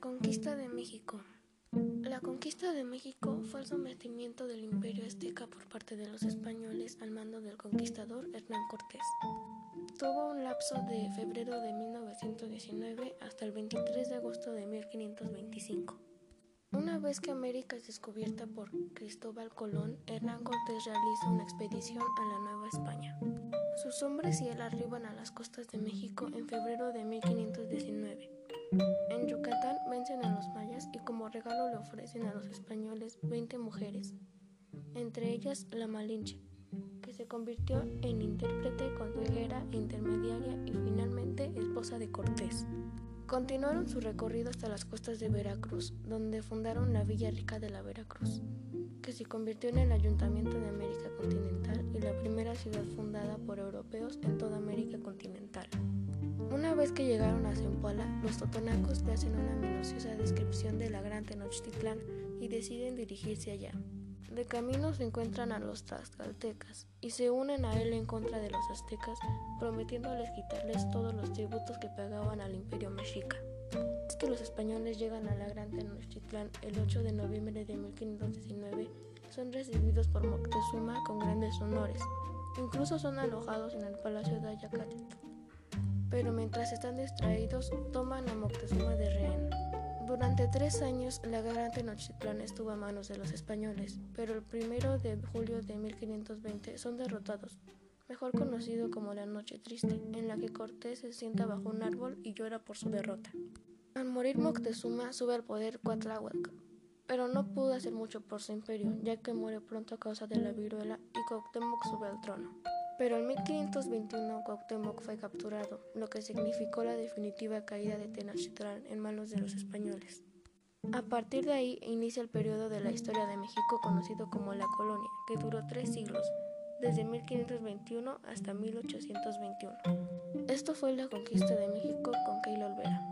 Conquista de México. La conquista de México fue el sometimiento del imperio azteca por parte de los españoles al mando del conquistador Hernán Cortés. Tuvo un lapso de febrero de 1919 hasta el 23 de agosto de 1525. Una vez que América es descubierta por Cristóbal Colón, Hernán Cortés realiza una expedición a la Nueva España. Sus hombres y él arriban a las costas de México en febrero de 1519. Regalo le ofrecen a los españoles 20 mujeres, entre ellas la Malinche, que se convirtió en intérprete, consejera intermediaria y finalmente esposa de Cortés. Continuaron su recorrido hasta las costas de Veracruz, donde fundaron la Villa Rica de la Veracruz, que se convirtió en el Ayuntamiento de América Continental y la primera ciudad fundada por europeos en toda América continental. Vez que llegaron a Zempoala, los totonacos le hacen una minuciosa descripción de la gran Tenochtitlán y deciden dirigirse allá. De camino se encuentran a los tlaxcaltecas y se unen a él en contra de los aztecas, prometiéndoles quitarles todos los tributos que pagaban al imperio mexica. Es que los españoles llegan a la gran Tenochtitlán el 8 de noviembre de 1519, son recibidos por Moctezuma con grandes honores. Incluso son alojados en el palacio de Ayacatet pero mientras están distraídos toman a Moctezuma de rehén. Durante tres años la gran Tenochtitlán estuvo a manos de los españoles, pero el primero de julio de 1520 son derrotados, mejor conocido como la Noche Triste, en la que Cortés se sienta bajo un árbol y llora por su derrota. Al morir Moctezuma sube al poder Cuatlahuac, pero no pudo hacer mucho por su imperio, ya que muere pronto a causa de la viruela y Cuauhtémoc sube al trono. Pero en 1521 Cuauhtémoc fue capturado, lo que significó la definitiva caída de Tenochtitlán en manos de los españoles. A partir de ahí inicia el periodo de la historia de México conocido como la colonia, que duró tres siglos, desde 1521 hasta 1821. Esto fue la conquista de México con Olvera.